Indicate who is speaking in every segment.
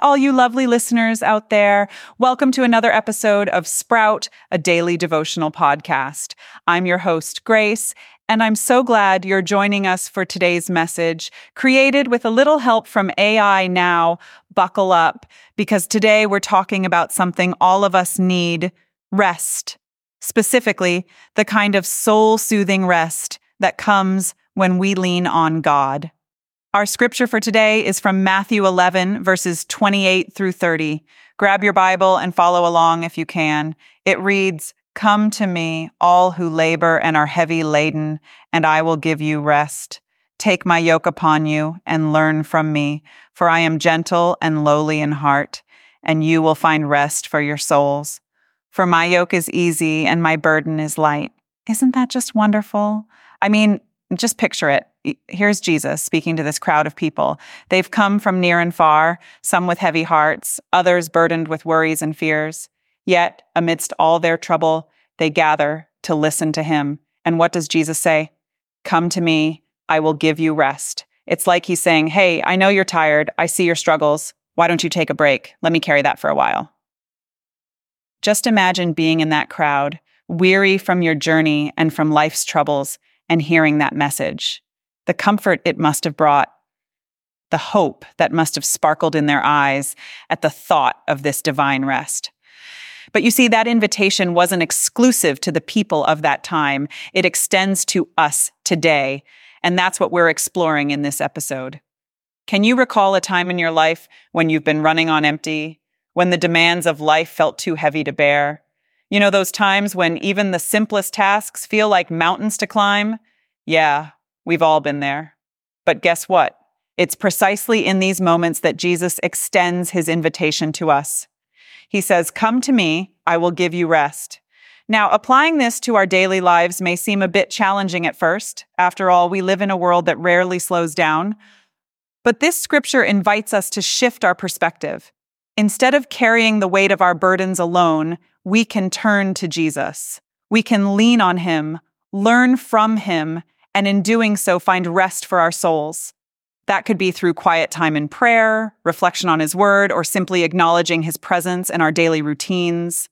Speaker 1: all you lovely listeners out there. Welcome to another episode of Sprout, a daily devotional podcast. I'm your host, Grace, and I'm so glad you're joining us for today's message, created with a little help from AI now. Buckle up, because today we're talking about something all of us need rest. Specifically, the kind of soul soothing rest that comes when we lean on God. Our scripture for today is from Matthew 11, verses 28 through 30. Grab your Bible and follow along if you can. It reads, Come to me, all who labor and are heavy laden, and I will give you rest. Take my yoke upon you and learn from me, for I am gentle and lowly in heart, and you will find rest for your souls. For my yoke is easy and my burden is light. Isn't that just wonderful? I mean, just picture it. Here's Jesus speaking to this crowd of people. They've come from near and far, some with heavy hearts, others burdened with worries and fears. Yet, amidst all their trouble, they gather to listen to him. And what does Jesus say? Come to me, I will give you rest. It's like he's saying, Hey, I know you're tired. I see your struggles. Why don't you take a break? Let me carry that for a while. Just imagine being in that crowd, weary from your journey and from life's troubles, and hearing that message, the comfort it must have brought, the hope that must have sparkled in their eyes at the thought of this divine rest. But you see, that invitation wasn't exclusive to the people of that time. It extends to us today. And that's what we're exploring in this episode. Can you recall a time in your life when you've been running on empty, when the demands of life felt too heavy to bear, you know, those times when even the simplest tasks feel like mountains to climb? Yeah, we've all been there. But guess what? It's precisely in these moments that Jesus extends his invitation to us. He says, Come to me, I will give you rest. Now, applying this to our daily lives may seem a bit challenging at first. After all, we live in a world that rarely slows down. But this scripture invites us to shift our perspective. Instead of carrying the weight of our burdens alone, we can turn to Jesus. We can lean on him, learn from him, and in doing so, find rest for our souls. That could be through quiet time in prayer, reflection on his word, or simply acknowledging his presence in our daily routines.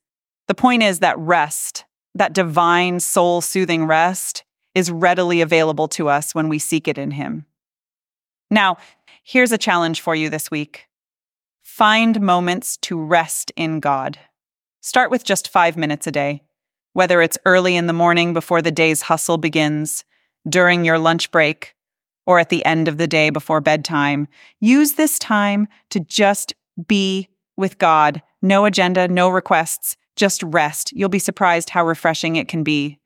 Speaker 1: The point is that rest, that divine soul soothing rest, is readily available to us when we seek it in him. Now, here's a challenge for you this week find moments to rest in God. Start with just five minutes a day, whether it's early in the morning before the day's hustle begins, during your lunch break, or at the end of the day before bedtime. Use this time to just be with God. No agenda, no requests, just rest. You'll be surprised how refreshing it can be.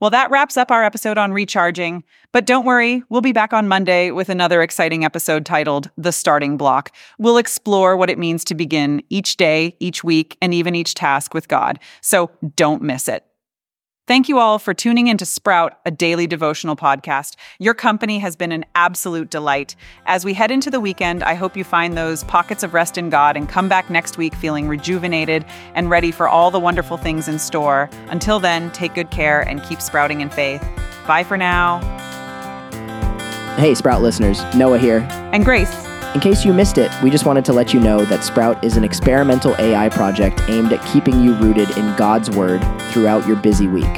Speaker 1: Well, that wraps up our episode on recharging. But don't worry, we'll be back on Monday with another exciting episode titled The Starting Block. We'll explore what it means to begin each day, each week, and even each task with God. So don't miss it. Thank you all for tuning in to Sprout, a daily devotional podcast. Your company has been an absolute delight. As we head into the weekend, I hope you find those pockets of rest in God and come back next week feeling rejuvenated and ready for all the wonderful things in store. Until then, take good care and keep sprouting in faith. Bye for now.
Speaker 2: Hey, Sprout listeners, Noah here.
Speaker 1: And Grace.
Speaker 2: In case you missed it, we just wanted to let you know that Sprout is an experimental AI project aimed at keeping you rooted in God's Word throughout your busy week.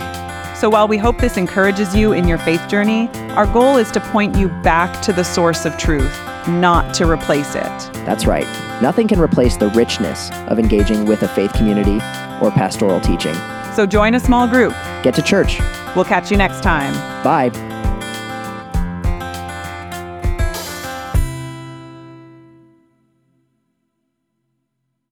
Speaker 1: So while we hope this encourages you in your faith journey, our goal is to point you back to the source of truth, not to replace it.
Speaker 2: That's right. Nothing can replace the richness of engaging with a faith community or pastoral teaching.
Speaker 1: So join a small group.
Speaker 2: Get to church.
Speaker 1: We'll catch you next time.
Speaker 2: Bye.